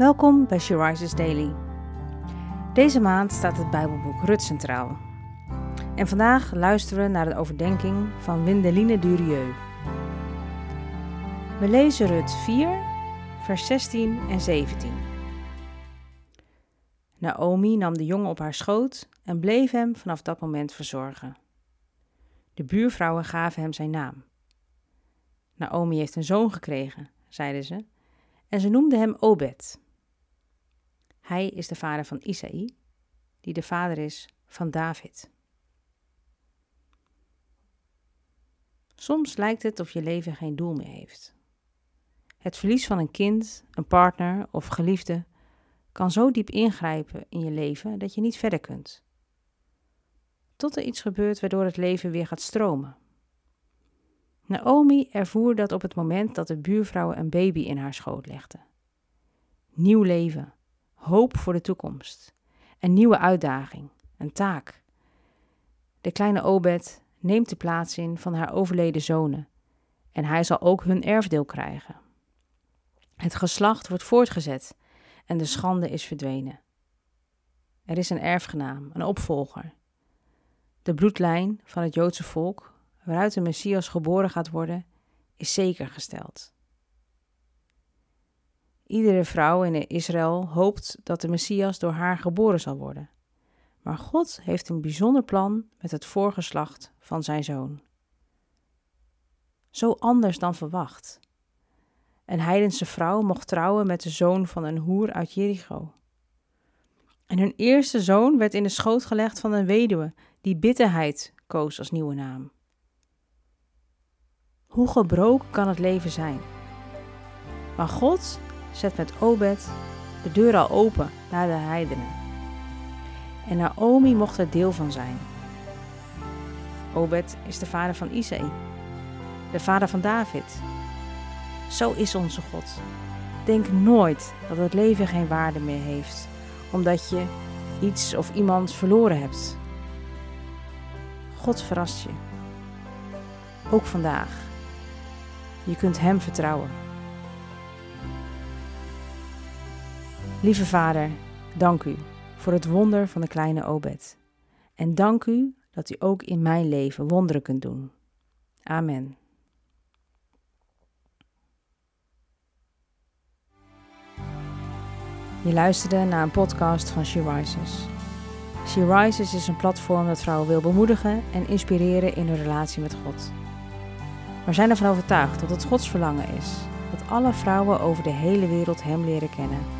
Welkom bij She Rises Daily. Deze maand staat het Bijbelboek Rut centraal. En vandaag luisteren we naar de overdenking van Windeline Durieux. We lezen Rut 4, vers 16 en 17. Naomi nam de jongen op haar schoot en bleef hem vanaf dat moment verzorgen. De buurvrouwen gaven hem zijn naam. Naomi heeft een zoon gekregen, zeiden ze, en ze noemden hem Obed. Hij is de vader van Isaï, die de vader is van David. Soms lijkt het of je leven geen doel meer heeft. Het verlies van een kind, een partner of geliefde kan zo diep ingrijpen in je leven dat je niet verder kunt. Tot er iets gebeurt waardoor het leven weer gaat stromen. Naomi ervoer dat op het moment dat de buurvrouw een baby in haar schoot legde. Nieuw leven, hoop voor de toekomst, een nieuwe uitdaging, een taak. De kleine Obed neemt de plaats in van haar overleden zonen en hij zal ook hun erfdeel krijgen. Het geslacht wordt voortgezet en de schande is verdwenen. Er is een erfgenaam, een opvolger. De bloedlijn van het Joodse volk, waaruit de Messias geboren gaat worden, is zeker gesteld. Iedere vrouw in Israël hoopt dat de Messias door haar geboren zal worden. Maar God heeft een bijzonder plan met het voorgeslacht van zijn zoon. Zo anders dan verwacht. Een heidense vrouw mocht trouwen met de zoon van een hoer uit Jericho. En hun eerste zoon werd in de schoot gelegd van een weduwe die bitterheid koos als nieuwe naam. Hoe gebroken kan het leven zijn? Maar God zet met Obed de deur al open naar de heidenen. En Naomi mocht er deel van zijn. Obed is de vader van Isaï, de vader van David. Zo is onze God. Denk nooit dat het leven geen waarde meer heeft, omdat je iets of iemand verloren hebt. God verrast je. Ook vandaag. Je kunt Hem vertrouwen. Lieve Vader, dank u voor het wonder van de kleine Obed. En dank u dat u ook in mijn leven wonderen kunt doen. Amen. Je luisterde naar een podcast van She Rises. She Rises is een platform dat vrouwen wil bemoedigen en inspireren in hun relatie met God. We zijn ervan overtuigd dat het Gods verlangen is dat alle vrouwen over de hele wereld Hem leren kennen.